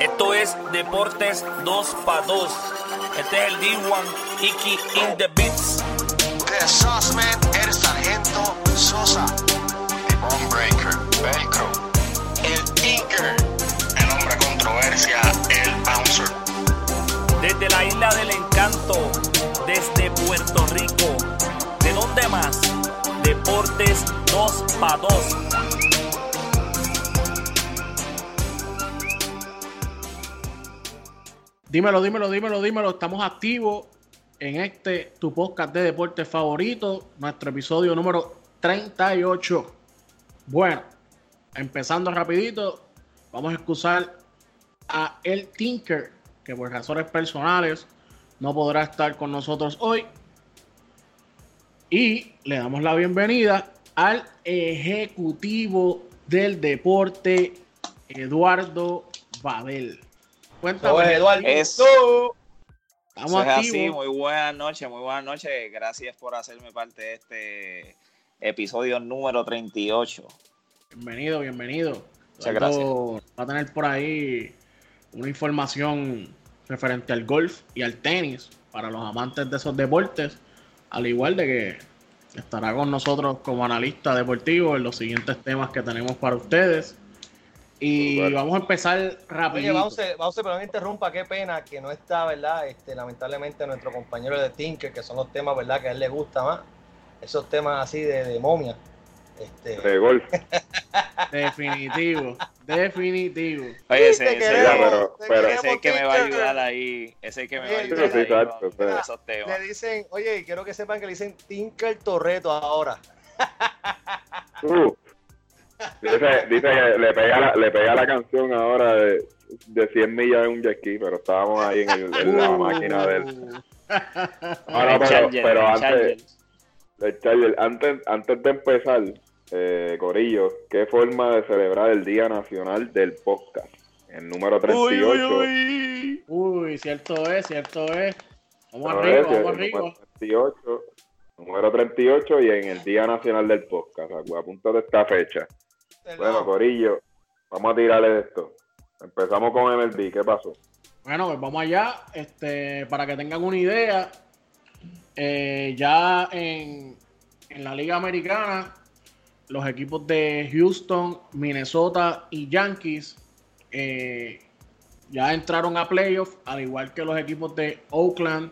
Esto es Deportes 2 para 2. Este es el D1 Iki in the Beats. The Sauceman, el sargento Sosa. The Bonebreaker, Velcro. El Tinker. El hombre controversia, el Bouncer. Desde la isla del encanto, desde Puerto Rico. ¿De dónde más? Deportes 2 para 2. Dímelo, dímelo, dímelo, dímelo. Estamos activos en este tu podcast de deportes favorito, nuestro episodio número 38. Bueno, empezando rapidito, vamos a excusar a El Tinker, que por razones personales no podrá estar con nosotros hoy. Y le damos la bienvenida al ejecutivo del deporte, Eduardo Babel. Cuéntame, Eduardo. Eso. Estamos Eso es así, muy buenas noches, muy buenas noches. Gracias por hacerme parte de este episodio número 38. Bienvenido, bienvenido. Muchas Eduardo Va a tener por ahí una información referente al golf y al tenis para los amantes de esos deportes, al igual de que estará con nosotros como analista deportivo en los siguientes temas que tenemos para ustedes. Y vamos a empezar Oye, rápido. Bauce, Bauce, perdón que interrumpa, qué pena que no está, ¿verdad? Este, lamentablemente nuestro compañero de Tinker, que son los temas, ¿verdad? Que a él le gusta más. Esos temas así de, de momia. Este, de golf. Definitivo, definitivo. Oye, ese, ese- queremos, pero- pero- ese es el que me va a ayudar ahí. Ese es el que me va a ayudar sí, ahí exacto, con, pero- con esos temas. le dicen, oye, quiero que sepan que le dicen Tinker Torreto ahora. Uh. Dice, dice que le pega, la, le pega la canción ahora de, de 100 millas de un jet ski, pero estábamos ahí en, el- en la Uh. máquina del No, no, El pero, Charger, pero el antes, Charger. antes, antes de empezar, eh, Corillo, ¿qué forma de celebrar el Día Nacional del Podcast? El número 38. Uy, uy, uy. Uy, cierto es, cierto es. Vamos Número arriba, vamos arriba. número 38, número 38 y en el Día Nacional del Podcast. Apúntate esta fecha. Bueno, Corillo, vamos a tirarle de esto. Empezamos con MLB, ¿qué pasó? Bueno, pues vamos allá. Este, para que tengan una idea, eh, ya en, en la Liga Americana, los equipos de Houston, Minnesota y Yankees eh, ya entraron a playoffs, al igual que los equipos de Oakland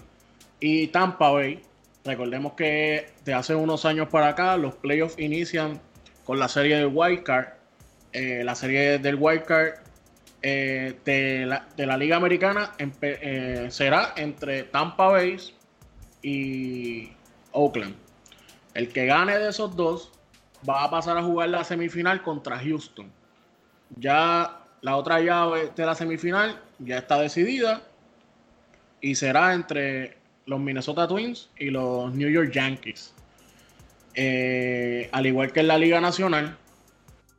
y Tampa Bay. Recordemos que de hace unos años para acá, los playoffs inician con la serie del Wild Card. Eh, la serie del Wild Card eh, de, la, de la Liga Americana eh, será entre Tampa Bay y Oakland. El que gane de esos dos va a pasar a jugar la semifinal contra Houston. Ya la otra llave de la semifinal ya está decidida y será entre los Minnesota Twins y los New York Yankees. Eh, al igual que en la Liga Nacional,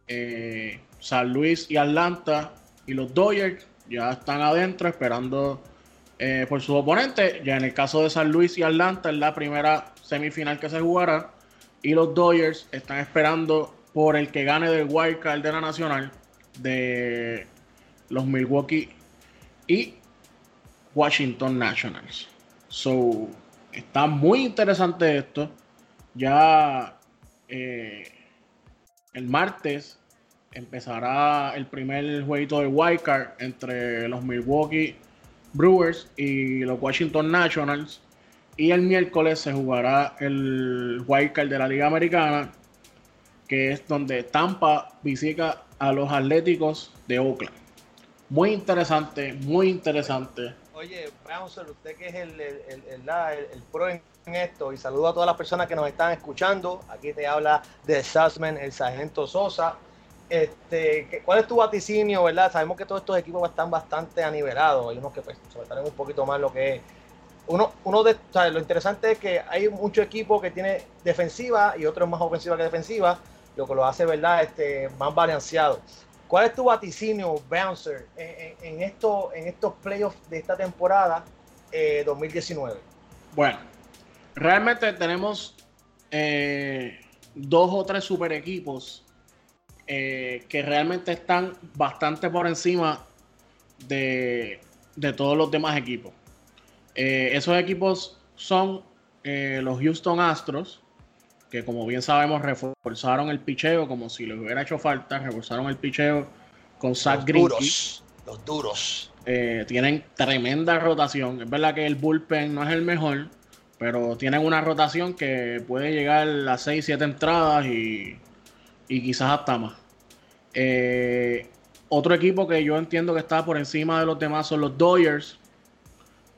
eh, San Luis y Atlanta y los Dodgers ya están adentro esperando eh, por sus oponentes. Ya en el caso de San Luis y Atlanta es la primera semifinal que se jugará. Y los Dodgers están esperando por el que gane del Wild Card de la Nacional de los Milwaukee y Washington Nationals. So, está muy interesante esto. Ya eh, el martes empezará el primer jueguito de Wildcard entre los Milwaukee Brewers y los Washington Nationals. Y el miércoles se jugará el Wildcard de la Liga Americana, que es donde Tampa visita a los Atléticos de Oakland. Muy interesante, muy interesante. Oye, Bouncer, usted que es el, el, el, pro en esto, y saludo a todas las personas que nos están escuchando. Aquí te habla de Sassman, el sargento Sosa. Este, ¿qué- ¿Cuál es tu vaticinio, verdad? Sabemos que todos estos equipos están bastante anivelados. Hay unos que pues, sobresalen un poquito más lo que es. Uno, uno de, o sea, lo interesante es que hay muchos equipos que tiene defensiva y otros más ofensiva que defensiva, lo que lo hace, ¿verdad? Este, más balanceado. ¿Cuál es tu vaticinio, Bouncer, en, en, en esto, en estos playoffs de esta temporada eh, 2019? Bueno, realmente tenemos eh, dos o tres super equipos eh, que realmente están bastante por encima de, todos los demás equipos. Eh, esos equipos son eh, los Houston Astros, que como bien sabemos reforzaron el picheo como si les hubiera hecho falta, reforzaron el picheo con Zach Greinke. Los duros. Eh, tienen tremenda rotación. Es verdad que el bullpen no es el mejor, pero tienen una rotación que puede llegar a 6, 7 entradas y, quizás hasta más. Eh, otro equipo que yo entiendo que está por encima de los demás son los Dodgers.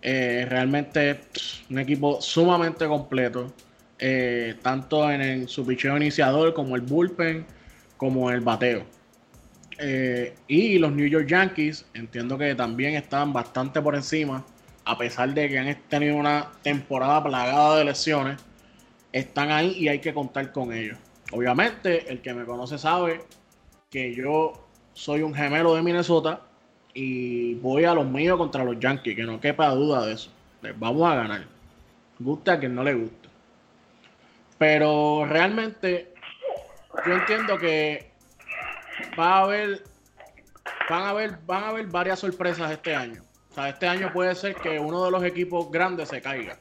Eh, realmente un equipo sumamente completo. Tanto en, en, su picheo iniciador como el bullpen, como el bateo. Eh, y los New York Yankees, entiendo que también están bastante por encima, a pesar de que han tenido una temporada plagada de lesiones, están ahí y hay que contar con ellos. Obviamente, el que me conoce sabe que yo soy un gemelo de Minnesota y voy a los míos contra los Yankees, que no quepa duda de eso. Les vamos a ganar. Gusta a quien no le guste. Pero realmente yo entiendo que va a haber, van a haber, van a haber varias sorpresas este año. O este año puede ser que uno de los equipos grandes se caiga.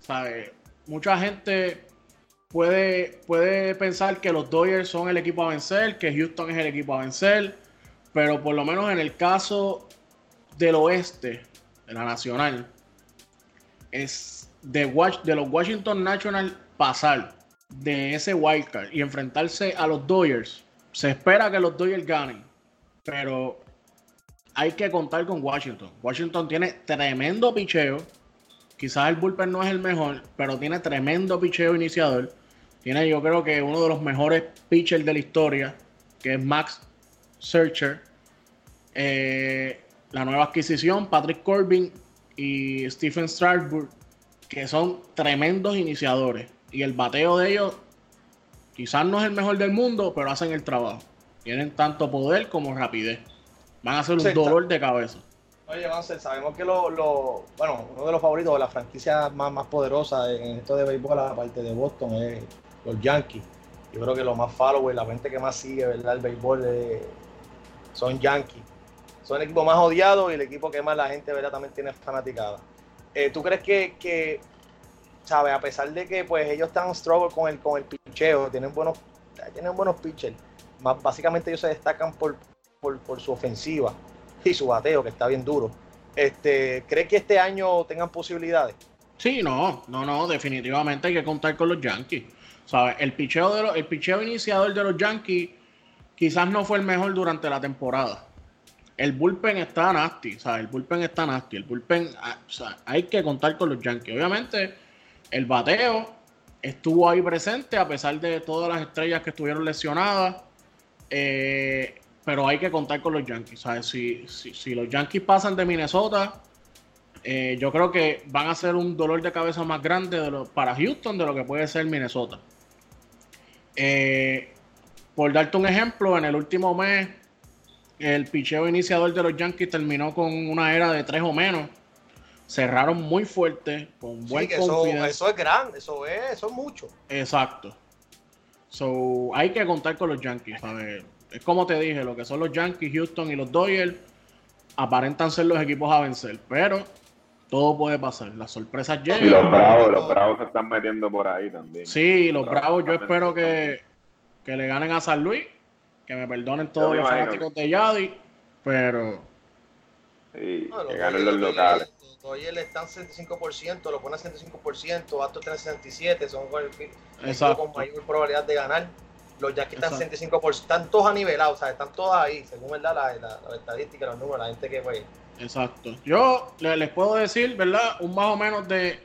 ¿Sabe? Mucha gente puede, puede pensar que los Dodgers son el equipo a vencer, que Houston es el equipo a vencer, pero por lo menos en el caso del oeste, de la nacional, es de, de los Washington National pasar de ese wildcard y enfrentarse a los Dodgers se espera que los Dodgers ganen, pero hay que contar con Washington. Washington tiene tremendo picheo. Quizás el bullpen no es el mejor, pero tiene tremendo picheo iniciador. Tiene, yo creo que uno de los mejores pitchers de la historia, que es Max Searcher. Eh, la nueva adquisición, Patrick Corbin y Stephen Strasburg, que son tremendos iniciadores. Y el bateo de ellos Quizás no es el mejor del mundo, pero hacen el trabajo. Tienen tanto poder como rapidez. Van a ser un dolor de cabeza. Oye, ser, sabemos que lo, bueno, uno de los favoritos de la franquicia más, más poderosa en esto de béisbol, aparte de Boston, es los Yankees. Yo creo que lo más follower, la gente que más sigue, ¿verdad? El béisbol son Yankees. Son el equipo más odiado y el equipo que más la gente, ¿verdad? También tiene fanaticada. Eh, ¿Tú crees que, que. A pesar de que pues ellos están struggle con el, con el picheo, tienen buenos, tienen buenos pitchers, más, básicamente ellos se destacan por, por, su ofensiva y su bateo, que está bien duro. Este, ¿Crees que este año tengan posibilidades? Sí, no, no, no, definitivamente hay que contar con los Yankees. ¿Sabes? El picheo, de el picheo iniciador de los Yankees quizás no fue el mejor durante la temporada. El bullpen está nasty, ¿sabes? El bullpen está nasty. El bullpen, ah, o sea, hay que contar con los Yankees. Obviamente, el bateo estuvo ahí presente a pesar de todas las estrellas que estuvieron lesionadas. Eh, pero hay que contar con los Yankees. Si, si, los Yankees pasan de Minnesota, eh, yo creo que van a ser un dolor de cabeza más grande para Houston de lo que puede ser Minnesota. Eh, por darte un ejemplo, en el último mes, el picheo iniciador de los Yankees terminó con una era de tres o menos cerraron muy fuerte, con buen eso, eso, es grande, eso es, eso es mucho. Exacto. So, hay que contar con los Yankees, Es como te dije, lo que son los Yankees, Houston y los Dodgers aparentan ser los equipos a vencer, pero todo puede pasar. Las sorpresas llegan. Y los Bravos, los Bravos se están metiendo por ahí también. Sí, los, Bravos, yo espero que, que, le ganen a San Luis, que me perdonen todos los fanáticos de Yadi, pero... Sí, que ganen los locales hoy él está en 65%, lo pone a 65%, Astros tiene 67%, son con mayor probabilidad de ganar. Los Yankees están 65%, están todos a nivelados, o sea, están todos ahí, según ¿verdad? La, la, estadística, los números, la gente que fue. Exacto. Yo les puedo decir, ¿verdad? Un más o menos de.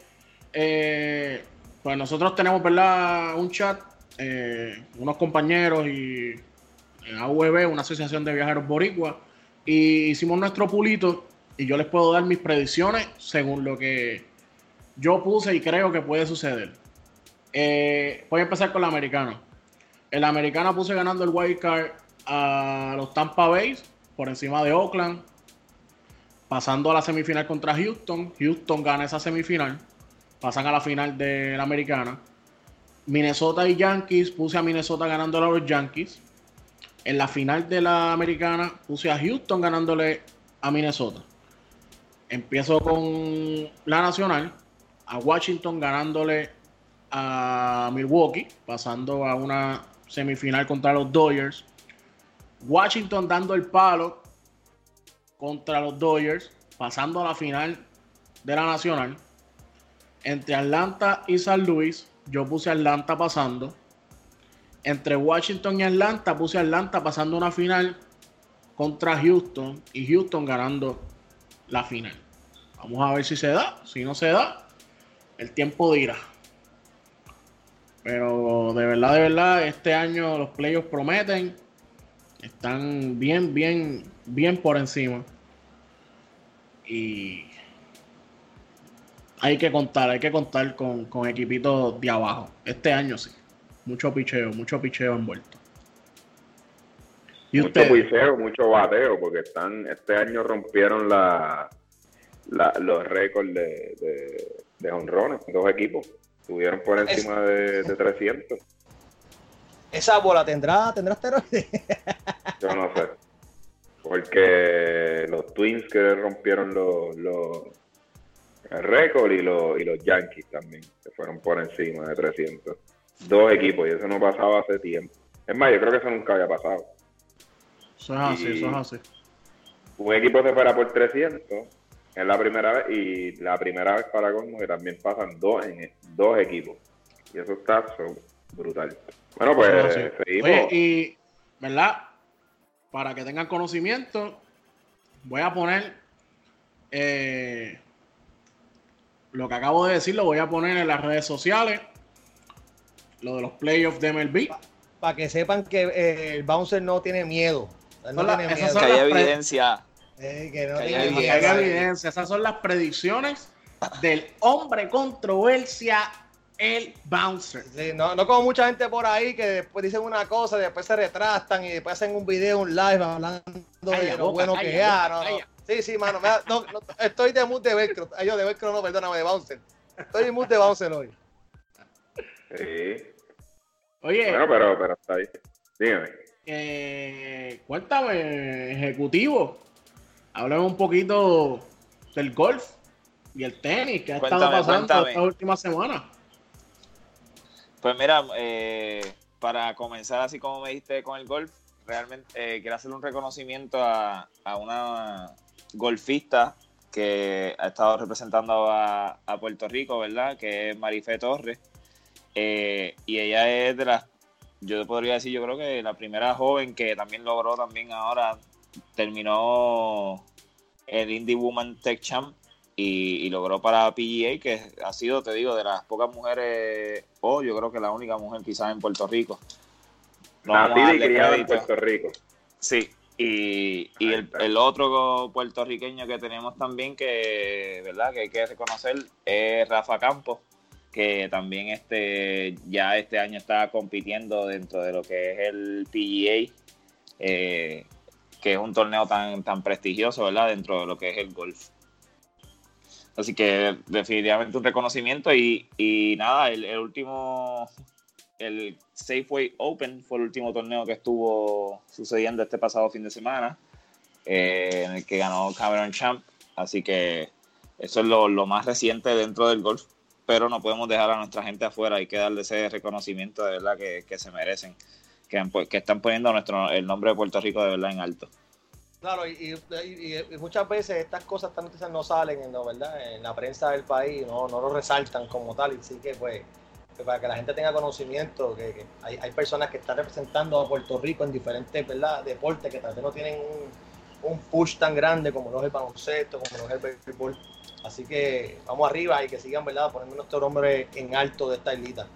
Eh, pues nosotros tenemos, ¿verdad? Un chat, eh, unos compañeros y en AVB, una asociación de viajeros boricua, y hicimos nuestro pulito y yo les puedo dar mis predicciones según lo que yo puse y creo que puede suceder. Eh, voy a empezar con la americana. El americano puse ganando el wild card a los Tampa Bay por encima de Oakland, pasando a la semifinal contra Houston. Houston gana esa semifinal, pasan a la final de la americana. Minnesota y Yankees, puse a Minnesota ganándole a los Yankees. En la final de la americana puse a Houston ganándole a Minnesota. Empiezo con la Nacional, a Washington ganándole a Milwaukee, pasando a una semifinal contra los Dodgers. Washington dando el palo contra los Dodgers, pasando a la final de la Nacional. Entre Atlanta y San Luis, yo puse Atlanta pasando. Entre Washington y Atlanta, puse Atlanta pasando una final contra Houston y Houston ganando la final. Vamos a ver si se da. Si no se da, el tiempo dirá. Pero de verdad, de verdad, este año los playoffs prometen. Están bien, bien, bien por encima. Y hay que contar, hay que contar con, con equipitos de abajo. Este año sí. Mucho picheo, mucho picheo envuelto. ¿Y mucho picheo, mucho bateo, porque están, este año rompieron la, los récords de, de, de honrones, dos equipos. Estuvieron por encima de, de, 300. ¿Esa bola tendrá, tendrá esteroides? Yo no sé. Porque los Twins que rompieron los, los el récord y los, y los Yankees también, que fueron por encima de 300. Dos equipos, y eso no pasaba hace tiempo. Es más, yo creo que eso nunca había pasado. Eso es así, eso es así. Un equipo se fuera por 300 es la primera vez y la primera vez para Cosmos que también pasan dos en dos equipos. Y eso está brutal. Bueno, pues seguimos. Oye, y, ¿verdad? Para que tengan conocimiento, voy a poner eh, lo que acabo de decir, lo voy a poner en las redes sociales. Lo de los playoffs de MLB. Para que sepan que eh, el bouncer no tiene miedo. No tiene miedo. Que hay evidencia que no evidencia. Esas son las predicciones del hombre controversia, el bouncer. no, no como mucha gente por ahí que después dicen una cosa, después se retrastan y después hacen un video, un live hablando de lo bueno que es. Sí, sí, mano. estoy de mood de velcro. Ay, yo de velcro no, perdóname, de bouncer. Estoy de mood de bouncer hoy. Sí. Oye. Bueno, pero, pero está ahí. Dígame. Eh, cuéntame, ejecutivo hablemos un poquito del golf y el tenis que ha estado pasando esta última semana. Pues mira, eh, para comenzar así como me dijiste con el golf, realmente eh, quiero hacer un reconocimiento a, una golfista que ha estado representando a, Puerto Rico, ¿verdad? Que es Marifé Torres. Eh, y ella es de las, yo podría decir, yo creo que la primera joven que también logró también ahora terminó el Indie Woman Tech Champ y, logró para PGA, que ha sido, te digo, de las pocas mujeres, o yo creo que la única mujer quizás en Puerto Rico. No y criada en Puerto Rico. Sí, y, y el, el, otro puertorriqueño que tenemos también que, ¿verdad? que hay que reconocer es Rafa Campos, que también este, ya este año está compitiendo dentro de lo que es el PGA. Eh, que es un torneo tan, tan prestigioso, ¿verdad? Dentro de lo que es el golf. Así que definitivamente un reconocimiento y, nada, el, último, el Safeway Open fue el último torneo que estuvo sucediendo este pasado fin de semana, eh, en el que ganó Cameron Champ. Así que eso es lo, más reciente dentro del golf, pero no podemos dejar a nuestra gente afuera, hay que darle ese reconocimiento de verdad que, que se merecen que, están poniendo nuestro el nombre de Puerto Rico de verdad en alto. Claro, y, muchas veces estas cosas, noticias no salen en, ¿verdad? en la prensa del país, no, no lo resaltan como tal, y sí que pues para que la gente tenga conocimiento, que, hay, hay, personas que están representando a Puerto Rico en diferentes ¿verdad? deportes que tal vez no tienen un, un push tan grande como los del baloncesto, como los del béisbol. Así que vamos arriba y que sigan ¿verdad? poniendo nuestro nombre en alto de esta islita.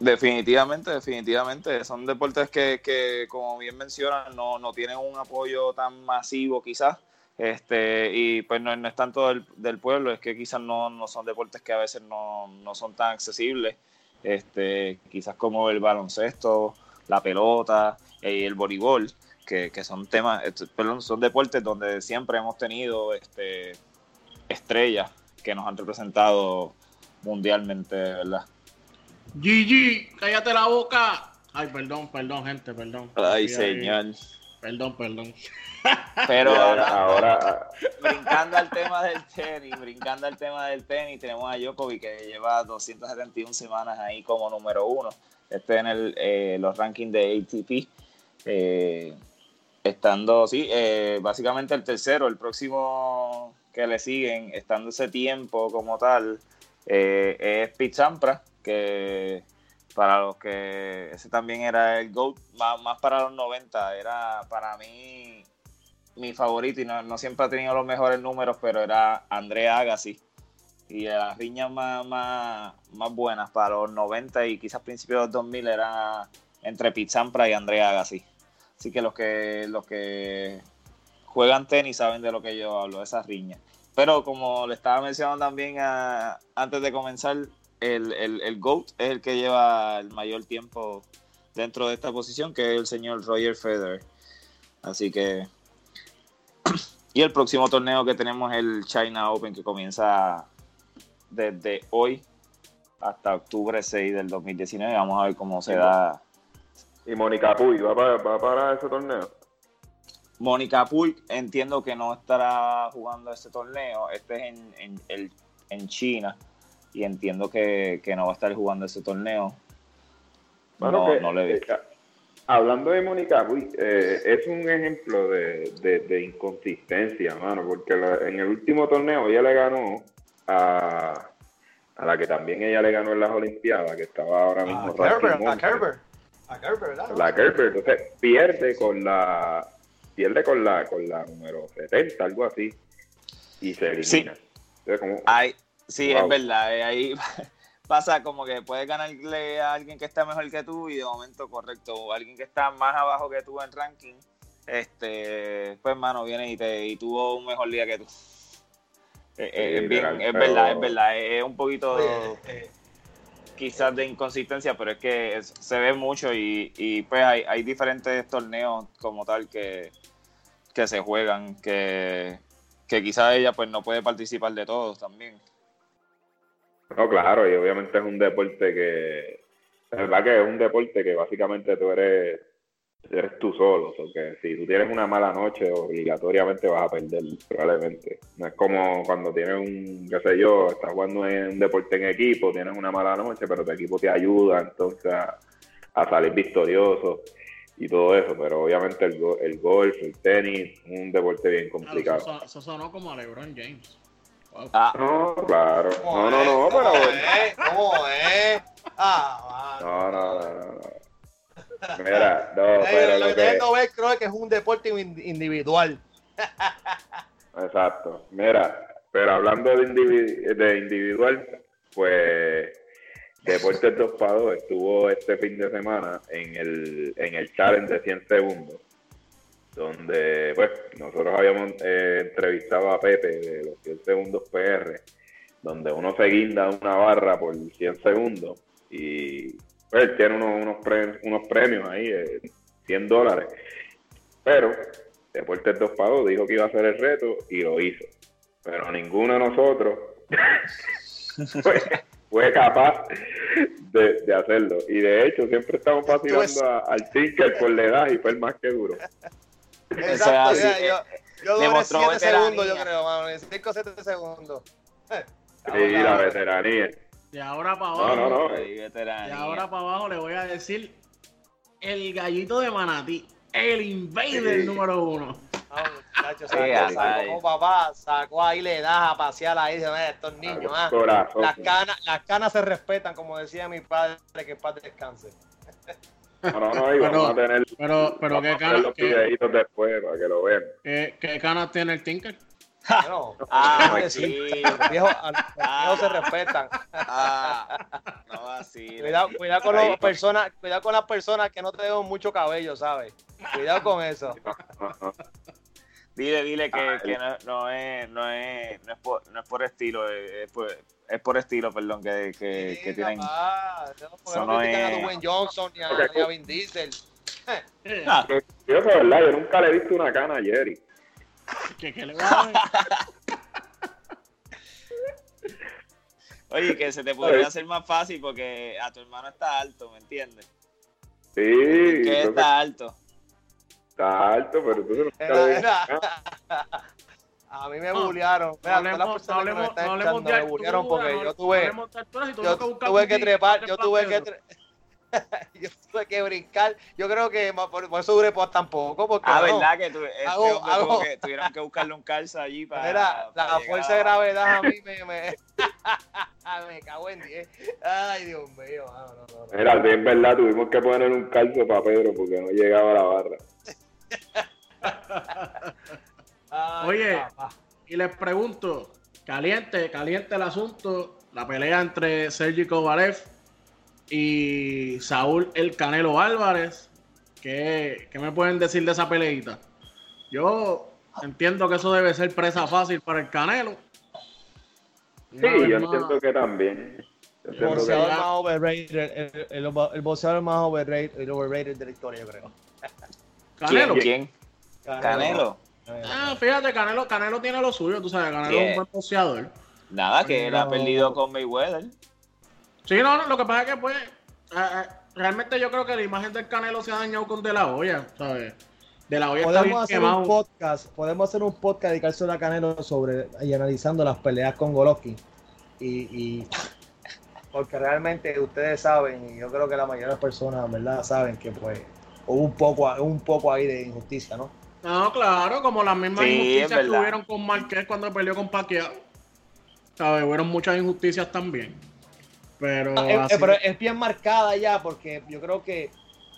Definitivamente, definitivamente. Son deportes que, que como bien mencionan, no, no, tienen un apoyo tan masivo quizás. Este, y pues no, no es tanto del, pueblo, es que quizás no, no, son deportes que a veces no, no son tan accesibles. Este, quizás como el baloncesto, la pelota y el voleibol, que, que son temas, perdón, son deportes donde siempre hemos tenido este, estrellas que nos han representado mundialmente, ¿verdad? Gigi, cállate la boca. Ay, perdón, perdón, gente, perdón. Ay, señor. Perdón, perdón. Pero ahora, ahora, brincando al tema del tenis, brincando al tema del tenis, tenemos a Djokovic que lleva 271 semanas ahí como número uno. Este en el, eh, los rankings de ATP. eh, estando, sí, eh, básicamente el tercero, el próximo que le siguen, estando ese tiempo como tal, eh, es Pete Sampras, que para los que ese también era el GOAT, más, para los 90, era para mí mi favorito y no, no siempre ha tenido los mejores números, pero era André Agassi. Y las riñas más, más, buenas para los 90 y quizás principios de los 2000 era entre Pete Sampras y André Agassi. Así que los que los que juegan tenis saben de lo que yo hablo, esas riñas. Pero como le estaba mencionando también a- antes de comenzar, el, el, el GOAT es el que lleva el mayor tiempo dentro de esta posición, que es el señor Roger Federer. Así que y el próximo torneo que tenemos es el China Open que comienza desde hoy hasta octubre 6 del 2019. Vamos a ver cómo se da. y Mónica Puy, ¿va para, va para ese torneo? Mónica Puig entiendo que no estará jugando este torneo. Este es en, en, el- en China y entiendo que, que no va a estar jugando ese torneo. Bueno, no, que, no le eh, hablando de Mónica Puy, eh, es un ejemplo de, de, de inconsistencia, mano, porque la- en el último torneo ella le ganó a, a la que también ella le ganó en las Olimpiadas, que estaba ahora mismo A Kerber, ranking a 11. Kerber. A Kerber, ¿verdad? La Kerber, entonces pierde con la pierde con la con la número 70, algo así, y se elimina. Sí. Entonces, como, Ay, sí, Wow. es verdad. eh, Ahí pasa como que puedes ganarle a alguien que está mejor que tú y de momento, correcto, o alguien que está más abajo que tú en ranking, este, pues, mano, viene y, te, y tuvo un mejor día que tú. Eh, eh, es, bien- verdad, es verdad. Es un poquito eh, quizás de inconsistencia, pero es que se ve mucho y, y, pues hay, hay diferentes torneos como tal que, que se juegan, que, que quizás ella pues no puede participar de todos también. No, claro, y obviamente es un deporte que, la verdad que es un deporte que básicamente tú eres, eres tú solo, porque si tú tienes una mala noche, obligatoriamente vas a perder, probablemente. No es como cuando tienes un, qué sé yo, estás jugando en un deporte en equipo, tienes una mala noche, pero tu equipo te ayuda entonces a, a salir victorioso y todo eso, pero obviamente el, go- el golf, el tenis, un deporte bien Claro, complicado. eso, eso sonó como a LeBron James. Wow. Ah, No, claro, ¿cómo no, no, no, pero... ¿Cómo es? Ah, no, no, no, no. Mira, no, pero lo lo que ver creo que es un deporte in- individual. Exacto. Mira, pero hablando de, indivi- de individual, pues Deportes 2 para 2 estuvo este fin de semana en el, en el challenge de 100 segundos, donde pues nosotros habíamos eh, entrevistado a Pepe de los 100 segundos PR, donde uno se guinda una barra por 100 segundos y él tiene unos, unos, premios, unos premios ahí, eh, 100 dólares. Pero Deportes 2 para 2 dijo que iba a hacer el reto y lo hizo. Pero ninguno de nosotros fue, fue capaz de, de hacerlo. Y de hecho, siempre estamos vacilando a- al Tinker por la edad y fue el más que duro. Exacto, así, mira, yo, yo duré demostró 7 veteranía. segundos, yo creo, mano. En 5 o 7 segundos. Sí, la veteranía. De ahora para abajo. no. De ahora para abajo le voy a decir el gallito de Manatí, el invader Sí. número uno. Ah, muchacho, sacó, así. sacó como papá, sacó ahí, le das a pasear ahí, dice, "Mira, estos niños, ah, Corazón. las canas, las canas se respetan, como decía mi padre, que en paz descanse. No, no, no, y vamos a tener, Pero, pero vamos qué, a hacer cana, los videitos después para que lo vean. qué- qué canas tiene el Tinker? Bueno, Ah, déjame decir, tranquilo. los viejos, a los viejos se respetan. Ah, no así. Cuidado, cuidado con las personas, cuidado con las personas que no tengan mucho cabello, ¿sabes? Cuidado con eso. Dile, dile que, Ah, que no, no es, no es, no es por, no es por estilo, es por, es por estilo, perdón, que, que, que Sí, tienen. papá, no, no no es- a Dwayne Johnson ni a, ni a Vin Diesel. Ah, Yo, de verdad, yo nunca le he visto una cana a Jerry. ¿Qué, qué le va a ver? Oye, que se te podría hacer más fácil porque a tu hermano está alto, ¿me entiendes? Sí, Que entonces, está alto. Está alto, pero tú no era- A mí me No, bullearon. No hablemos, no que me hablemos, están no hablemos no- yo no tuve, hablemos que que Plan tuve que Pedro. tre- yo tuve que brincar. Yo creo que por, por eso duré pues tampoco, porque Ah, no. ¿verdad? Que tu- este Hago- hombre tuvo hago- que, tuvieron que buscarle un calza allí para. Mira, la fuerza de gravedad a mí me, me, me cago en 10. Ay, Dios mío. no, no. Mira, es verdad, tuvimos que poner un calzo para Pedro porque no llegaba a la barra. Ay, Oye. papá. Y les pregunto, caliente, caliente el asunto, la pelea entre Sergi Kovalev y Saúl El Canelo Álvarez. ¿Qué, qué me pueden decir de esa peleita? Yo entiendo que eso debe ser presa fácil para el Canelo. Sí, yo entiendo que también. El boxeador más overrated, el, el, el boxeador más overrated, el overrated de la historia, yo creo. Canelo. ¿Quién? Canelo. Ah, fíjate, Canelo, Canelo tiene lo suyo, tú sabes, Canelo es un buen boxeador. Nada, que él ha perdido con Mayweather. Sí, no, no, lo que pasa es que pues ah, ah, realmente yo creo que la imagen del Canelo se ha dañado con De La Hoya, ¿sabes? De La Hoya está bien Podemos hacer quemado. un podcast, podemos hacer un podcast dedicárselo a Canelo sobre y analizando las peleas con Golovkin. Y, y porque realmente ustedes saben, y yo creo que la mayoría de las personas, ¿verdad? Saben que pues hubo un poco, un poco ahí de injusticia, ¿no? No, claro, como las mismas Sí, injusticias que hubieron con Marqués cuando peleó con Pacquiao. ¿Sabes? Hubieron muchas injusticias también. Pero, Ah, eh, eh, pero es bien marcada ya, porque yo creo que,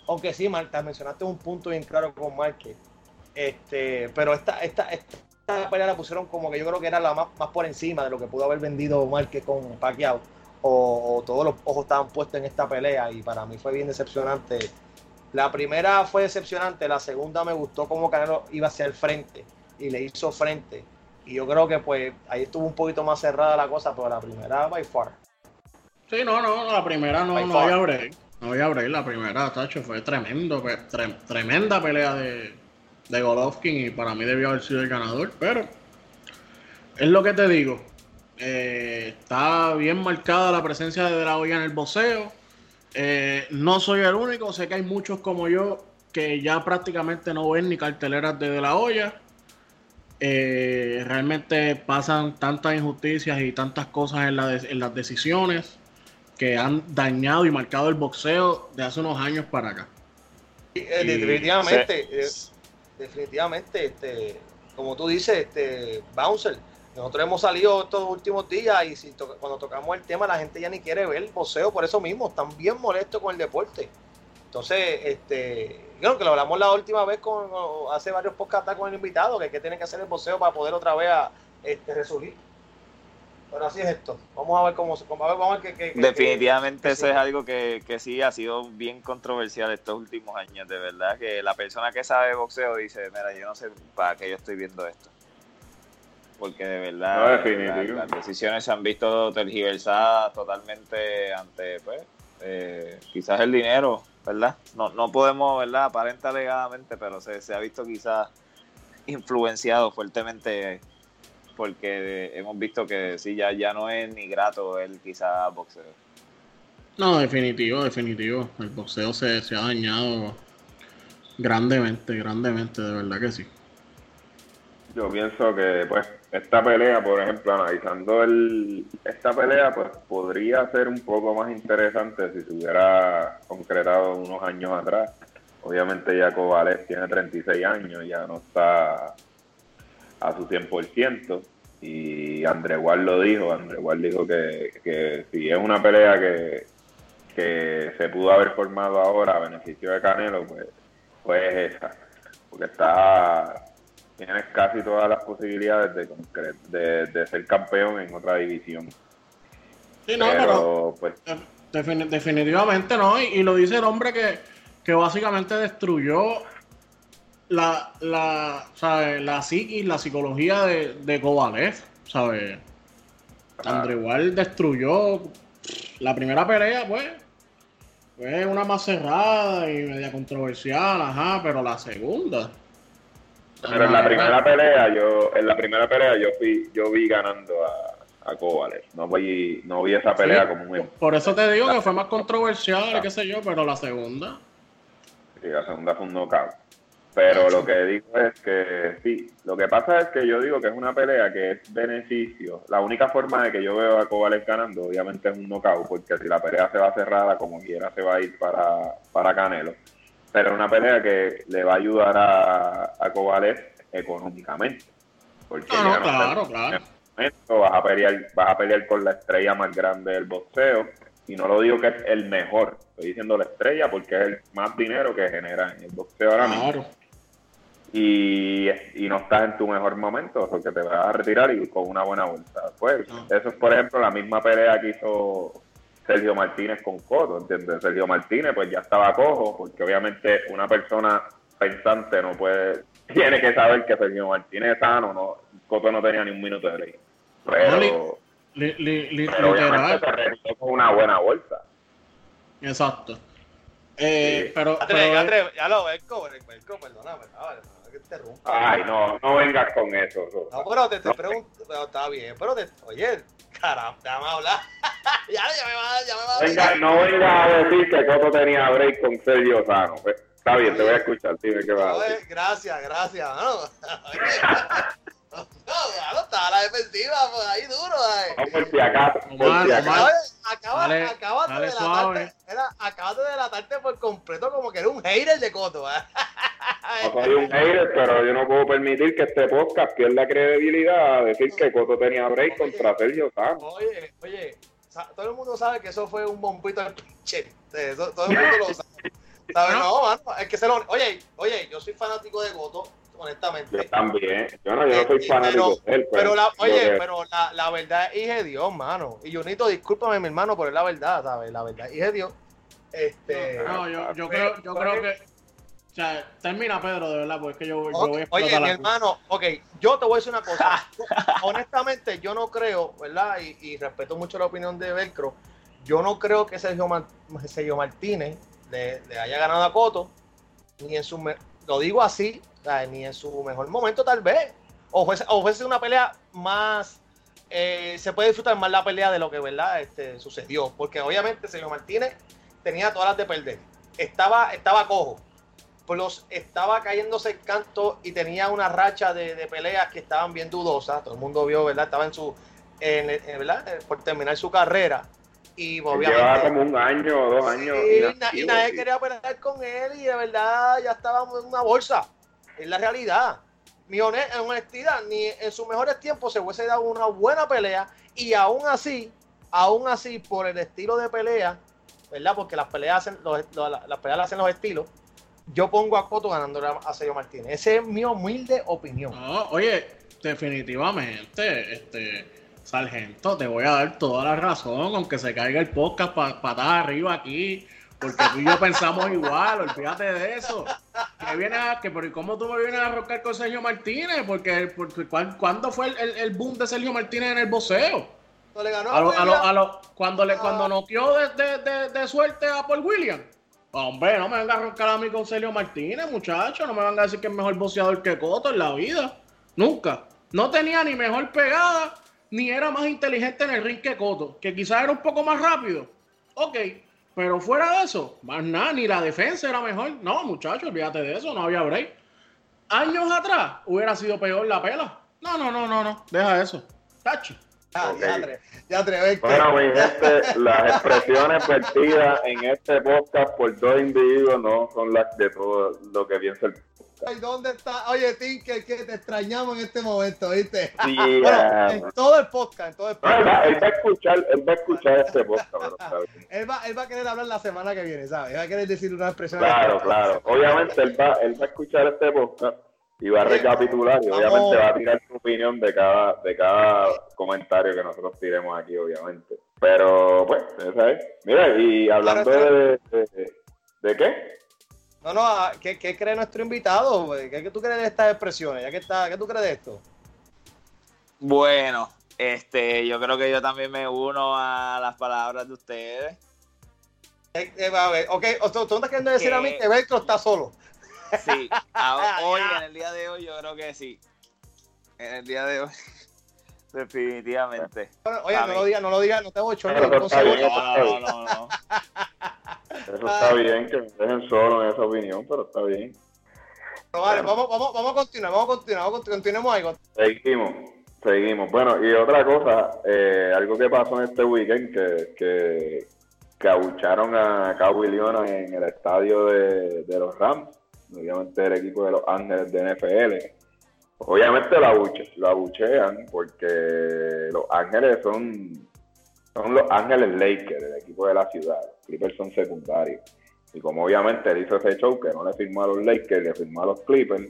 aunque sí, Marta, mencionaste un punto bien claro con Márquez, este, pero esta, esta, esta pelea la pusieron como que yo creo que era la más, más por encima de lo que pudo haber vendido Márquez con Pacquiao, o, o todos los ojos estaban puestos en esta pelea, y para mí fue bien decepcionante. La primera fue decepcionante, la segunda me gustó como Canelo iba hacia el frente, y le hizo frente, y yo creo que pues ahí estuvo un poquito más cerrada la cosa, pero la primera by far. Sí, no, no, la primera no, no había break. No había break. La primera, tacho, fue tremendo, tre- tremenda pelea de, de Golovkin y para mí debió haber sido el ganador, pero es lo que te digo. Eh, está bien marcada la presencia de De La Hoya en el boxeo. Eh, no soy el único, sé que hay muchos como yo que ya prácticamente no ven ni carteleras de De La Hoya. Eh, realmente pasan tantas injusticias y tantas cosas en, la de- en las decisiones que han dañado y marcado el boxeo de hace unos años para acá. Eh, Y- definitivamente, eh, definitivamente, este, como tú dices, este, Bouncer, nosotros hemos salido estos últimos días y si to- cuando tocamos el tema la gente ya ni quiere ver el boxeo por eso mismo, están bien molestos con el deporte. Entonces, este, creo que lo hablamos la última vez con, hace varios podcasts con el invitado, que, que tiene que hacer el boxeo para poder otra vez a, este, resurgir. Pero así es esto. Vamos a ver cómo, a ver, vamos a ver qué- qué- qué- Definitivamente qué- eso es algo que, que sí ha sido bien controversial estos últimos años, de verdad, que la persona que sabe boxeo dice, mira, yo no sé para qué yo estoy viendo esto. Porque de verdad No, definitivo. la- las decisiones se han visto tergiversadas totalmente ante, pues, eh, quizás el dinero, ¿verdad? No, no podemos, ¿verdad? Aparenta alegadamente, pero se, se ha visto quizás influenciado fuertemente porque hemos visto que sí, ya, ya no es ni grato él quizás boxeo. No, definitivo, definitivo. El boxeo se, se ha dañado grandemente, grandemente, de verdad que sí. Yo pienso que, pues, esta pelea, por ejemplo, analizando el, esta pelea, pues podría ser un poco más interesante si se hubiera concretado unos años atrás. Obviamente ya Kovalev tiene 36 años, ya no está a su 100%. Y André Ward lo dijo, André Ward dijo que, que si es una pelea que, que se pudo haber formado ahora a beneficio de Canelo, pues, pues es esa. Porque está tienes casi todas las posibilidades de, de, de ser campeón en otra división. Sí, no, pero pero, pues, defini- definitivamente no. Y, y lo dice el hombre que, que básicamente destruyó la, la, ¿sabes? la psiquis, la psicología de, de Kovalev, ¿sabes? André Ward destruyó la primera pelea, pues. Fue una más cerrada y media controversial, ajá, pero la segunda. pero en la primera pelea, yo, en la primera pelea yo fui, yo vi ganando a, a Kovalev. No vi, no vi esa pelea Sí, como un por- Por eso te digo que fue más controversial qué sé yo, pero la segunda. y la segunda fue un knockout. Pero lo que digo es que sí, lo que pasa es que yo digo que es una pelea que es beneficio. La única forma de que yo veo a Kovalev ganando, obviamente, es un knockout, porque si la pelea se va cerrada, como quiera, se va a ir para, para Canelo. Pero es una pelea que le va a ayudar a, a Kovalev económicamente. Porque Ah, no, claro, claro. momento, vas a pelear, vas a pelear con la estrella más grande del boxeo. Y no lo digo que es el mejor, estoy diciendo la estrella porque es el más dinero que genera en el boxeo ahora mismo. Claro. Y, y no estás en tu mejor momento porque te vas a retirar y con una buena bolsa. Pues No. eso es, por ejemplo, la misma pelea que hizo Sergio Martínez con Coto, ¿entiendes? Sergio Martínez pues ya estaba cojo porque obviamente una persona pensante no puede, tiene que saber que Sergio Martínez es sano, no, Coto no tenía ni un minuto de ley. Pero, li- Li- li- li- pero obviamente literal. se retiró con una buena bolsa. Exacto. Eh, Sí. pero, Atre, pero- Atre, ya lo Belco, Belco, perdóname, que te interrumpa. Ay, no, no vengas con eso. Sosa. No, pero te, te No. pregunto, pero está bien, pero te, oye, caramba, déjame hablar. ya, ya me va, ya me va. Venga, no venga a decir que Coto tenía break con Sergio Sano. Pues, Está bien, te voy a escuchar, dime qué a Oye, decir. gracias, gracias, mano. No, mano, estaba a la defensiva, pues ahí duro, ahí. No, por si acaso, por si acaso. Oye, acabas, Dale, acabas dale de delatarte, era, acabas de delatarte por completo como que eres un hater de Coto, ¿eh? No soy un hater, pero yo no puedo permitir que este podcast pierda credibilidad a decir que Coto tenía break contra Sergio Sano. Oye, oye, todo el mundo sabe que eso fue un bombito al pinche. Eso- todo el mundo lo sabe. ¿Sabes? No, mano, es que se lo. Oye, oye, yo soy fanático de Goto, honestamente. Yo también. Yo no, yo no soy Eh, fanático de él. Pero la, lo oye, que- pero la, la verdad es de Dios, mano. Y Junito, discúlpame, mi hermano, pero es la verdad, ¿sabes? La verdad es de Dios. Este. no, yo, yo creo, yo creo que. Sea, termina Pedro, de verdad, porque es que yo, voy a Oye, mi hermano, ok, yo te voy a decir una cosa. Honestamente, yo no creo, ¿verdad? Y, y respeto mucho la opinión de Velcro. Yo no creo que Sergio, Mar- Sergio Martínez le, le haya ganado a Coto, ni en su. Lo digo así, ni en su mejor momento, tal vez. O fuese, o fuese una pelea más. eh, se puede disfrutar más la pelea de lo que, ¿verdad? Este, sucedió. Porque obviamente Sergio Martínez tenía todas las de perder. Estaba, estaba cojo los estaba cayéndose el canto y tenía una racha de, de peleas que estaban bien dudosas. Todo el mundo vio, ¿verdad? Estaba en su, en, en- ¿verdad? Eh, Por terminar su carrera. Y él llevaba obviamente. como un año o dos años. Sí, y nadie sí. quería pelear con él y de verdad ya estábamos en una bolsa. Es la realidad. Mi honestidad, ni en sus mejores tiempos se hubiese dado una buena pelea y aún así, aún así, por el estilo de pelea, ¿verdad? Porque las peleas hacen, los, las peleas las hacen los estilos. Yo pongo a Coto ganándole a Sergio Martínez. Esa es mi humilde opinión. No, oye, definitivamente, este, Sargento, te voy a dar toda la razón, aunque se caiga el podcast para patada arriba aquí, porque tú y yo pensamos igual, olvídate de eso. Que viene a, que, pero ¿y cómo tú me vienes a arrocar con Sergio Martínez? Porque, porque ¿cuán- ¿cuándo fue el, el- el boom de Sergio Martínez en el boxeo? No le ganó A lo, a lo- a lo- cuando le cuando noqueó de, de, de, de suerte a Paul Williams. Hombre, no me venga a roncar a mí con Sergio Martínez, muchacho. No me venga a decir que es mejor boxeador que Coto en la vida. Nunca. No tenía ni mejor pegada, ni era más inteligente en el ring que Coto. Que quizás era un poco más rápido. Ok. Pero fuera de eso, más nada, ni la defensa era mejor. No, muchacho, olvídate de eso, no había break. Años atrás hubiera sido peor la pela. No, no, no, no, no. Deja eso. Tacho. Ah, Ok. ya atre- ya atre- Bueno, mi gente, las expresiones vertidas en este podcast por dos individuos no son las de todo lo que piensa el Ay, ¿Dónde está? Oye, Tinker, que te extrañamos en este momento, ¿viste? Sí, Bueno, en todo el podcast, en todo el no, él, va, podcast. él va a escuchar, él va a escuchar este podcast, pero. Él va, él va a querer hablar la semana que viene, ¿sabes? Él va a querer decir una expresión. Claro, claro. Obviamente él va, él va a escuchar este podcast y va a recapitular y Vamos. obviamente va a tirar su opinión de cada, de cada comentario que nosotros tiremos aquí, obviamente. Pero, pues, esa es. Mira, y hablando de, de, de qué? No, no, ah, ¿qué, qué cree nuestro invitado? ¿Qué, qué tú crees de estas expresiones? Ya que está, ¿Qué tú crees de esto? Bueno, este, yo creo que yo también me uno a las palabras de ustedes. Eh, eh, a ver, ok, tú, tú estás queriendo decir a mí Que- que Velcro está solo. Sí, a- hoy, en el día de hoy, yo creo que sí. En el día de hoy, definitivamente. Bueno, Oye, no lo digas, no lo digas, no te eso está bien, eso está No, bien. no, no, no. Eso está bien, que me dejen solo en esa opinión, pero está bien. vale, vamos, vamos, vamos a continuar, vamos a continuar, vamos a continuar, continuemos ahí. Seguimos, seguimos. Bueno, y otra cosa, eh, algo que pasó en este weekend, que, que, que abucharon a Cowboy Leona en el estadio de, de los Rams, obviamente el equipo de los Ángeles de NFL. Obviamente lo, abuche, lo abuchean porque los Ángeles son, son los Ángeles Lakers, el equipo de la ciudad. Los Clippers son secundarios. Y como obviamente él hizo ese show que no le firmó a los Lakers, le firmó a los Clippers,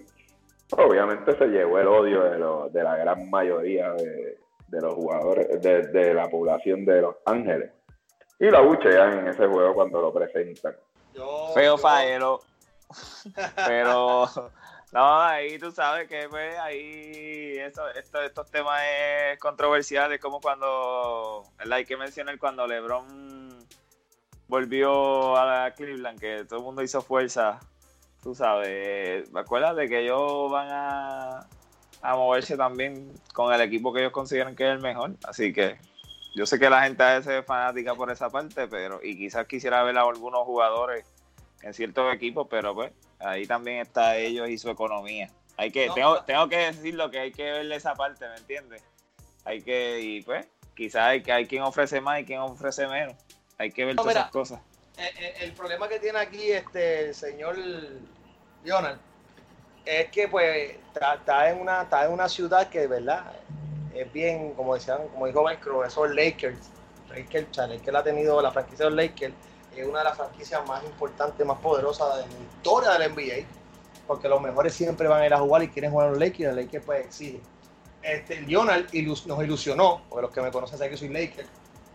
obviamente se llevó el odio de, lo- de la gran mayoría de, de los jugadores, de, de la población de Los Ángeles. Y lo abuchean en ese juego cuando lo presentan. Yo- Feo yo- faero. Pero no, ahí tú sabes que pues ahí eso, esto- estos temas es controversiales, como cuando. Hay que mencionar cuando LeBron volvió a la Cleveland, que todo el mundo hizo fuerza, tú sabes, me acuerdas de que ellos van a, a moverse también con el equipo que ellos consideran que es el mejor, así que yo sé que la gente a veces es fanática por esa parte, pero y quizás quisiera ver a algunos jugadores en ciertos equipos, pero pues ahí también está ellos y su economía. Hay que, No. tengo, tengo que decirlo que hay que verle esa parte, ¿me entiendes? Hay que, y pues, quizás hay, que hay quien ofrece más y quien ofrece menos. Hay que ver No, todas mira. esas cosas. Eh, eh, el problema que tiene aquí este el señor Lionel es que pues está, está en una está en una ciudad que de verdad es bien como decían como dijo Micro esos Lakers Lakers, o sea, Lakers ha tenido la franquicia de los Lakers es una de las franquicias más importantes más poderosas de la historia del NBA porque los mejores siempre van a ir a jugar y quieren jugar a los Lakers y los Lakers pues exigen este Lionel ilus- nos ilusionó porque los que me conocen saben que soy Lakers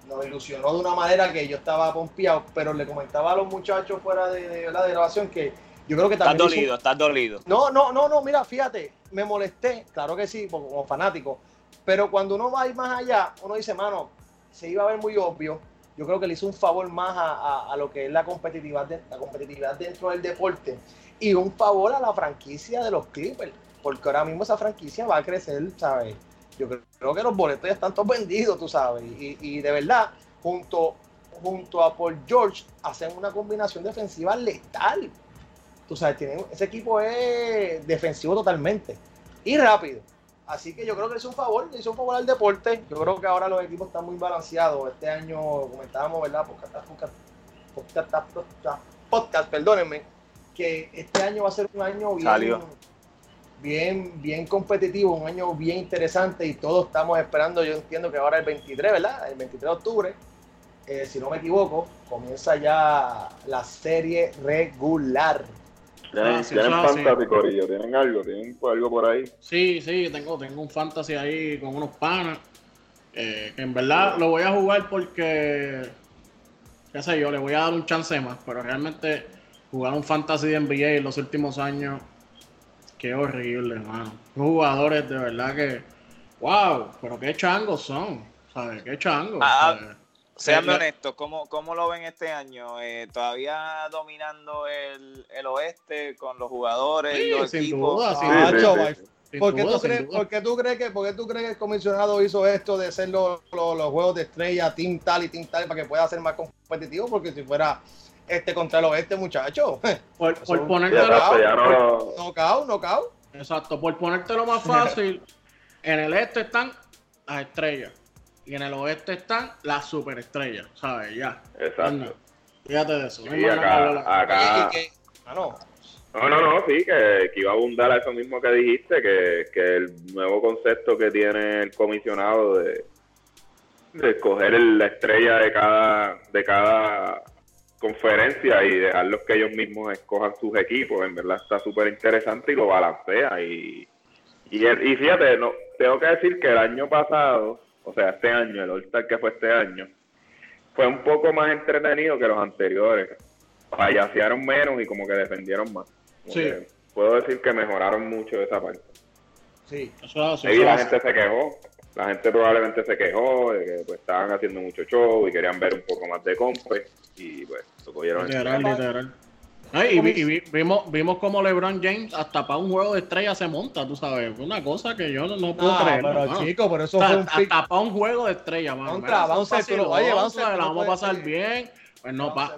nos ilusionó de una manera que yo estaba pompeado, pero le comentaba a los muchachos fuera de, de, la grabación que yo creo que Estás también... hizo- dolido, estás dolido. No, no, no, no, mira, fíjate, me molesté, claro que sí, como, como fanático, pero cuando uno va a ir más allá, uno dice, mano, se iba a ver muy obvio, yo creo que le hizo un favor más a, a- lo que es la competitividad, de- la competitividad dentro del deporte y un favor a la franquicia de los Clippers, porque ahora mismo esa franquicia va a crecer, ¿sabes? Yo creo, creo que los boletos ya están todos vendidos, tú sabes, y, y de verdad, junto, junto a Paul George, hacen una combinación defensiva letal. Tú sabes, tienen, ese equipo es defensivo totalmente y rápido. Así que yo creo que le hizo un favor, le hizo un favor al deporte. Yo creo que ahora los equipos están muy balanceados. Este año comentábamos, ¿verdad? Podcast, podcast, podcast, perdónenme, que este año va a ser un año bien, Salió. bien, bien competitivo, un año bien interesante y todos estamos esperando, yo entiendo que ahora el 23, ¿verdad? El 23 de octubre, eh, si no me equivoco, comienza ya la serie regular. ¿Tienen, Ah, sí, ¿tienen Corillo? ¿Tienen algo? ¿Tienen algo por ahí? Sí, sí, tengo, tengo un fantasy ahí con unos panas. eh, que en verdad lo voy a jugar porque, qué sé yo, le voy a dar un chance más. Pero realmente jugar un fantasy de NBA en los últimos años, qué horrible, hermano. Los jugadores de verdad que, wow, pero qué changos son, ¿sabes? Qué changos. Ah, ¿sabes? Seanme honestos, ¿cómo, ¿cómo lo ven este año? Eh, ¿Todavía dominando el, el oeste con los jugadores y Sí, los sin equipos? duda, sin Ah, sin ¿Por qué, duda, tú crees, por qué tú crees que, por qué tú crees que el comisionado hizo esto de hacer los, los- los juegos de estrella, team tal y team tal, para que pueda ser más competitivo? Porque si fuera este contra el oeste, muchacho, Por, por ponértelo, no lo- knockout, knockout. Exacto, por ponértelo más fácil, en el este están las estrellas y en el oeste están las superestrellas, ¿sabes? Ya. Exacto. Anda, Fíjate de eso. no que acá, que- ah, no. No, no, no, sí, que, que iba a abundar a eso mismo que dijiste, que, que el nuevo concepto que tiene el comisionado de, de escoger el- la estrella de cada, de cada conferencia y dejarlos que ellos mismos escojan sus equipos, en verdad está súper interesante y lo balancea. Y, y, el- y fíjate, no, tengo que decir que el año pasado, o sea, este año, el All-Star que fue este año, fue un poco más entretenido que los anteriores. Payasearon menos y como que defendieron más. Como Sí. que puedo decir que mejoraron mucho esa parte. Sí. Eso es así, Ahí eso la es así. gente se quejó. La gente probablemente se quejó de que pues, estaban haciendo mucho show y querían ver un poco más de compre y pues lo cogieron. en Literal, literal. Ay, y vi- y vi- vimos, vimos como LeBron James hasta para un juego de estrellas se monta, tú sabes. Una cosa que yo no, no puedo Ah, creer. pero mano. chico, pero eso O sea, fue un pick. hasta para un juego de estrellas, mano. Contra, tú la no vamos a pasar ser- bien. Pues no, pa,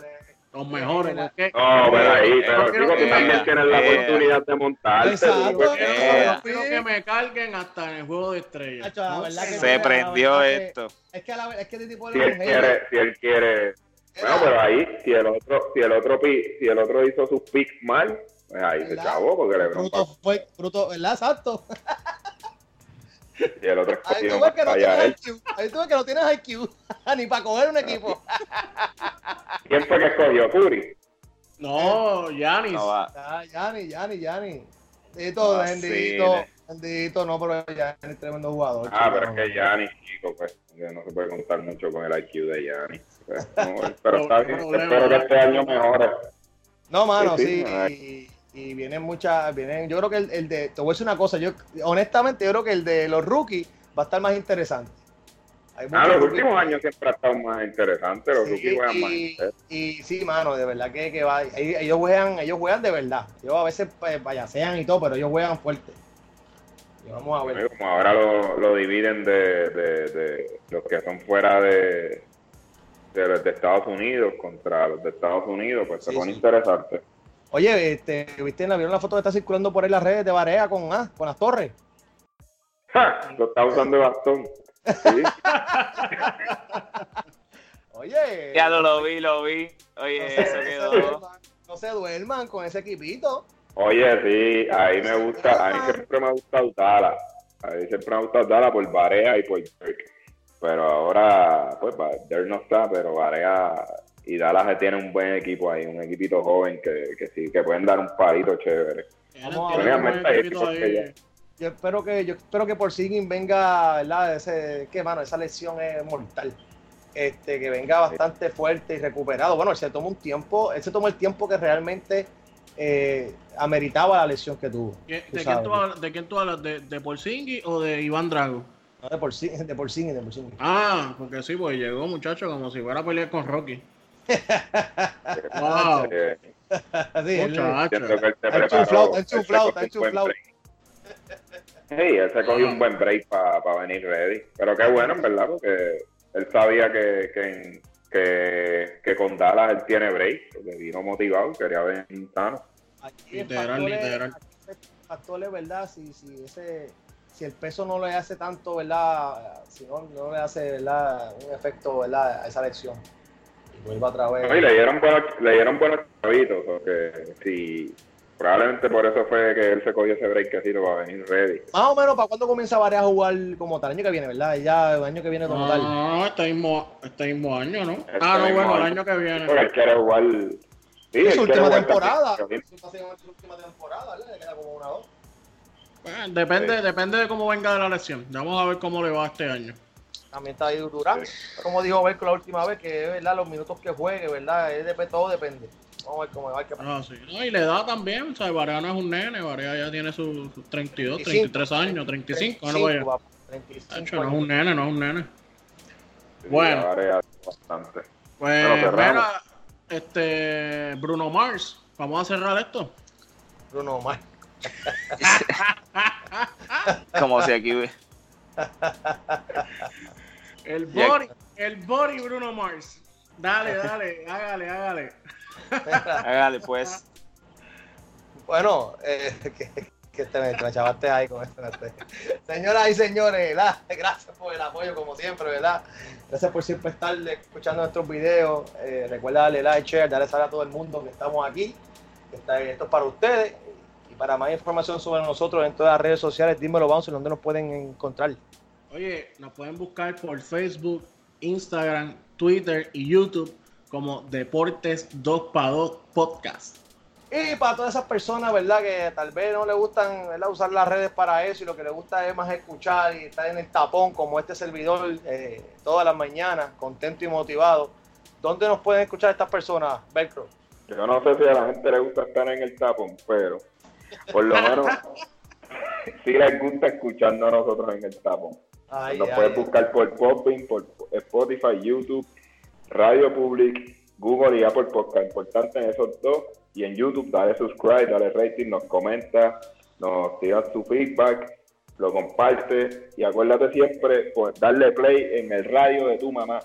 Los mejores. ¿no? ¿Qué? No, pero ahí, pero chico, tú que- también tienes la oportunidad de montarte. Exacto, Yo quiero que me carguen hasta en el juego de estrellas. Hacho, la No verdad sé. que- Se prendió esto. Es que, a la, es que este tipo de si él quiere. Bueno, pero ahí, si el otro, si el otro, pi- si el otro hizo sus picks mal, pues ahí se ¿Verdad? chavó, porque le Bruto fue, bruto, ¿verdad? Exacto. y el otro Ahí tú ves que no tienes. IQ. Ahí tú ves que no tienes IQ. Ni para coger un equipo. ¿Quién fue que escogió? Curry. No, Yanis. No va. Ah, Yanni, Yanni, Yanni. Bendito, bendito, bendito, no, pero Yanni es tremendo jugador. Ah, chico, pero no. es que Gianni, chico, pues, no se puede contar mucho con el IQ de Gianni. No, pero está bien, Problema. espero que este año mejore. No, mano, Sí, y, y vienen muchas, vienen, yo creo que el, el de, te voy a decir una cosa, yo honestamente yo creo que el de los rookies va a estar más interesante. Hay Ah, los rookies- últimos años siempre ha estado más interesante, los Sí, rookies juegan más. y, intenso. y sí, mano, de verdad que, que va, ellos, juegan, ellos juegan de verdad. Ellos a veces pues, payasean y todo, pero ellos juegan fuerte. Y vamos a ver. Como ahora lo, lo dividen de, de, de los que son fuera de, de los de Estados Unidos contra los de Estados Unidos, pues se Sí, pone sí. interesante. Oye, este, ¿viste, ¿vieron la foto que está circulando por ahí en las redes de Barea con, ah, con las torres? ¡Ja! Lo está usando de bastón. Sí. Oye, Ya lo, lo vi, lo vi. Oye, no, se, eso no se quedó. duerman, no se duerman con ese equipito. Oye, sí, ahí me gusta, a mí siempre me ha gustado Dallas. A mí siempre me ha gustado Dallas por Barea y por. Pero ahora, pues, Dirk no está, pero Barea y Dallas tiene un buen equipo ahí, un equipito joven que, que sí, que pueden dar un palito chévere. Vamos a ver. ahí. Yo espero que, yo espero que por Sigin venga, ¿verdad? Ese, que mano, esa lesión es mortal. Este, que venga bastante fuerte y recuperado. Bueno, él se tomó un tiempo, él se tomó el tiempo que realmente eh, ameritaba la lesión que tuvo. ¿De, quién tú hablas? ¿De quién tú hablas? ¿De, de Porzingis o de Iván Drago? No, de por sí, de por sí, de por sí. Ah, porque sí, pues llegó muchacho como si fuera a pelear con Rocky. wow, él- muchacho. siento que él se Está preparó. enchuflado, está él se enchuflado, cogió está un buen enchuflado. break. Sí, él se cogió un buen break para venir ready. Pero qué bueno, en verdad, porque él sabía que, que, que, que con Dallas él tiene break, porque vino motivado, quería ver sano. Aquí Literal, factor es- literal. ¿verdad? Si, si, ese, si el peso no le hace tanto, ¿verdad? Si no, no le hace, ¿verdad? Un efecto, ¿verdad? A esa lección. Y vuelva otra vez. No, y le dieron buenos, le dieron buenos chavitos, porque sí, probablemente por eso fue que él se cogió ese breakcito para venir ready. Más o menos, ¿para cuándo comienza Varea a jugar como tal? El año que viene, ¿verdad? Ya el año que viene como No, tal. no, no, este mismo, este mismo año, ¿no? Este ah, no, bueno, el año. que Porque viene. él quiere jugar. Sí, Es su última temporada. Es su última temporada, ¿verdad? Le queda como una o dos. Bueno, depende, Sí. depende de cómo venga de la lesión. Vamos a ver cómo le va este año. También está ahí Durán. Como dijo Berco la última vez, que ¿verdad? los minutos que juegue, ¿verdad? Es de- todo depende. Vamos a ver cómo va. a ver qué pasa. Ah, sí. No, y le da también, o sea, Varea no es un nene, Varea ya tiene sus sus 32, 35. 33 años, 35, bueno, 35, vaya. papá, 35 Tacho, no es un nene, no es un nene. Sí, Bueno. Varea bastante. Pues, mira, este, Bruno Mars, vamos a cerrar esto. Bruno Mars. Como si aquí. El body, el body Bruno Mars. Dale, dale, hágale, hágale. Hágale, pues. Bueno, eh, que, que te me chavaste ahí con esto. este. Señoras y señores, ¿verdad? gracias por el apoyo como siempre, ¿verdad? Gracias por siempre estar escuchando nuestros videos. Eh, recuerda darle like, share, darle saber a todo el mundo que estamos aquí. que está- esto es para ustedes. Y para más información sobre nosotros en todas las redes sociales, dímelo, vamos, donde nos pueden encontrar. Oye, nos pueden buscar por Facebook, Instagram, Twitter y YouTube como Deportes 2x2 Podcast. Y para todas esas personas, ¿verdad? Que tal vez no les gustan ¿verdad? usar las redes para eso y lo que les gusta es más escuchar y estar en el tapón como este servidor eh, todas las mañanas, contento y motivado. ¿Dónde nos pueden escuchar estas personas, Velcro? Yo no sé si a la gente le gusta estar en el tapón, pero por lo menos sí les gusta escuchando a nosotros en el tapón. Ay, Nos ay, puedes ay. buscar por Podbean, por Spotify, YouTube, Radio Public, Google y Apple Podcast. Importante en esos dos. Y en YouTube, dale subscribe, dale rating, nos comenta, nos tira su feedback, lo comparte. Y acuérdate siempre, pues, darle play en el radio de tu mamá.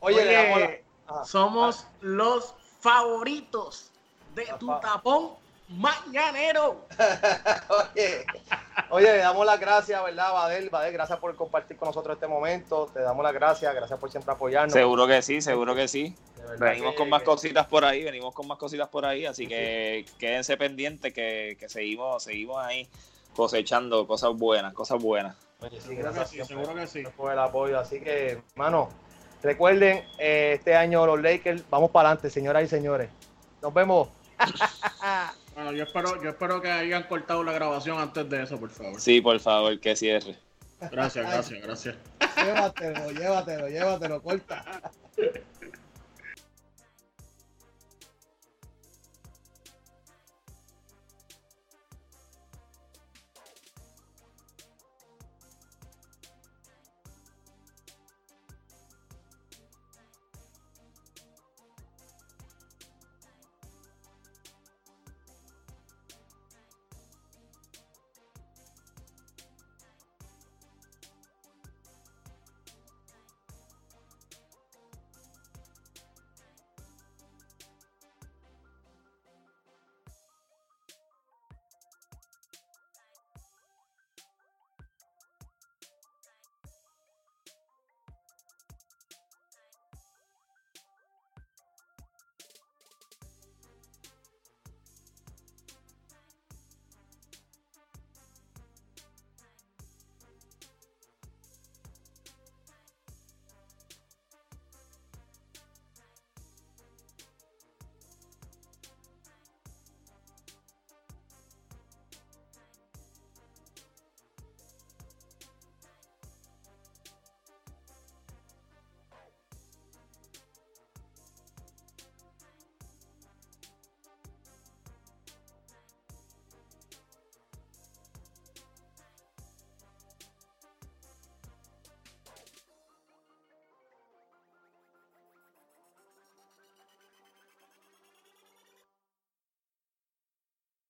Oye, Oye, somos los favoritos de tu tapón mañanero. oye, oye, le damos las gracias, ¿verdad, Badel? Badel, gracias por compartir con nosotros este momento. Te damos las gracias, gracias por siempre apoyarnos. Seguro que sí, seguro que sí. Venimos que- con más que- cositas por ahí, venimos con más cositas por ahí, así que quédense pendientes que, que seguimos, seguimos ahí cosechando cosas buenas, cosas buenas. Oye, sí, Seguro gracias que sí, siempre seguro que sí. por el apoyo. Así que, hermano, recuerden, eh, este año los Lakers, vamos para adelante, señoras y señores. Nos vemos. Bueno, yo espero, yo espero que hayan cortado la grabación antes de eso, por favor. Sí, por favor, que cierre. Gracias, gracias, gracias. Llévatelo, llévatelo, llévatelo, corta.